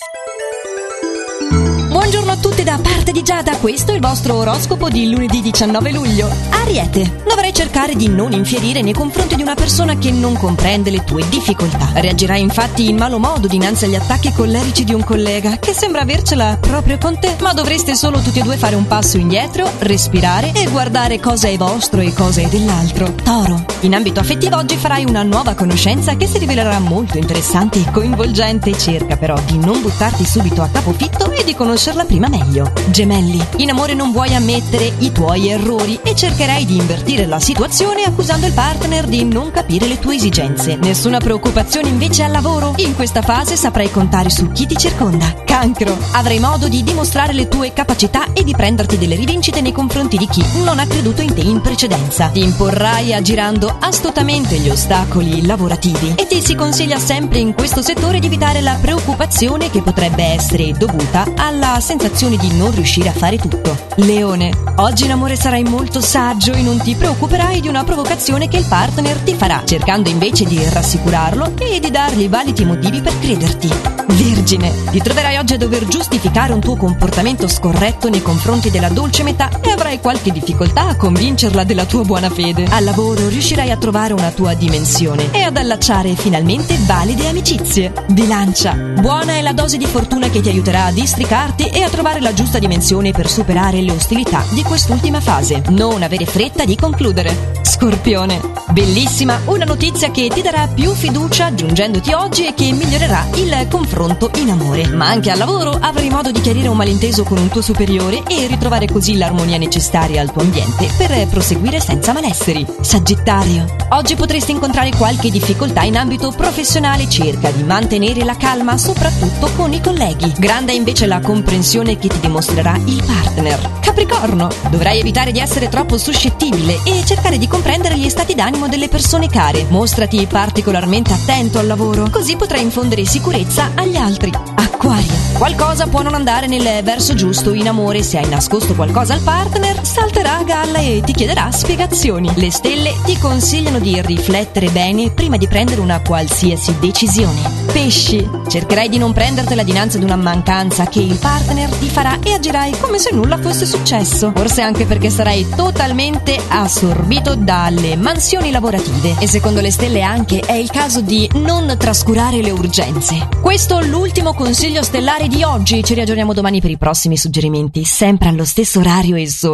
Thanks. Buongiorno a tutti da parte di Giada, questo è il vostro oroscopo di lunedì 19 luglio. Ariete, dovrai cercare di non infierire nei confronti di una persona che non comprende le tue difficoltà. Reagirai infatti in malo modo dinanzi agli attacchi collerici di un collega che sembra avercela proprio con te, ma dovreste solo tutti e due fare un passo indietro, respirare e guardare cosa è vostro e cosa è dell'altro. Toro, in ambito affettivo oggi farai una nuova conoscenza che si rivelerà molto interessante e coinvolgente. Cerca però di non buttarti subito a capofitto e di conoscerla prima meglio. Gemelli, in amore non vuoi ammettere i tuoi errori e cercherai di invertire la situazione accusando il partner di non capire le tue esigenze. Nessuna preoccupazione invece al lavoro. In questa fase saprai contare su chi ti circonda. Cancro, avrai modo di dimostrare le tue capacità e di prenderti delle rivincite nei confronti di chi non ha creduto in te in precedenza. Ti imporrai aggirando astutamente gli ostacoli lavorativi e ti si consiglia sempre in questo settore di evitare la preoccupazione che potrebbe essere dovuta alla sensazione di non riuscire a fare tutto. Leone, oggi in amore sarai molto saggio e non ti preoccuperai di una provocazione che il partner ti farà, cercando invece di rassicurarlo e di dargli validi motivi per crederti. Vergine, ti troverai oggi a dover giustificare un tuo comportamento scorretto nei confronti della dolce metà e avrai qualche difficoltà a convincerla della tua buona fede. Al lavoro riuscirai a trovare una tua dimensione e ad allacciare finalmente valide amicizie. Bilancia, buona è la dose di fortuna che ti aiuterà a districarti e a trovare la giusta dimensione per superare le ostilità di quest'ultima fase. Non avere fretta di concludere. Scorpione, bellissima, una notizia che ti darà più fiducia giungendoti oggi e che migliorerà il confronto in amore. Ma anche al lavoro avrai modo di chiarire un malinteso con un tuo superiore e ritrovare così l'armonia necessaria al tuo ambiente per proseguire senza malesseri. Sagittario, oggi potresti incontrare qualche difficoltà in ambito professionale, cerca di mantenere la calma soprattutto con i colleghi. Grande invece la comprensione che ti dimostrerà il partner. Capricorno, dovrai evitare di essere troppo suscettibile e cercare di comprendere gli stati d'animo delle persone care. Mostrati particolarmente attento al lavoro, così potrai infondere sicurezza agli altri. Acquario, qualcosa può non andare nel verso giusto in amore. Se hai nascosto qualcosa al partner, salterà a galla e ti chiederà spiegazioni. Le stelle ti consigliano di riflettere bene prima di prendere una qualsiasi decisione. Pesci, cercherai di non prendertela dinanzi ad una mancanza che il partner ti farà e agirai come se nulla fosse successo. Forse anche perché sarai totalmente assorbito dalle mansioni lavorative. E secondo le stelle anche è il caso di non trascurare le urgenze. Questo l'ultimo consiglio stellare di oggi. Ci riaggiorniamo domani per i prossimi suggerimenti, sempre allo stesso orario e solo.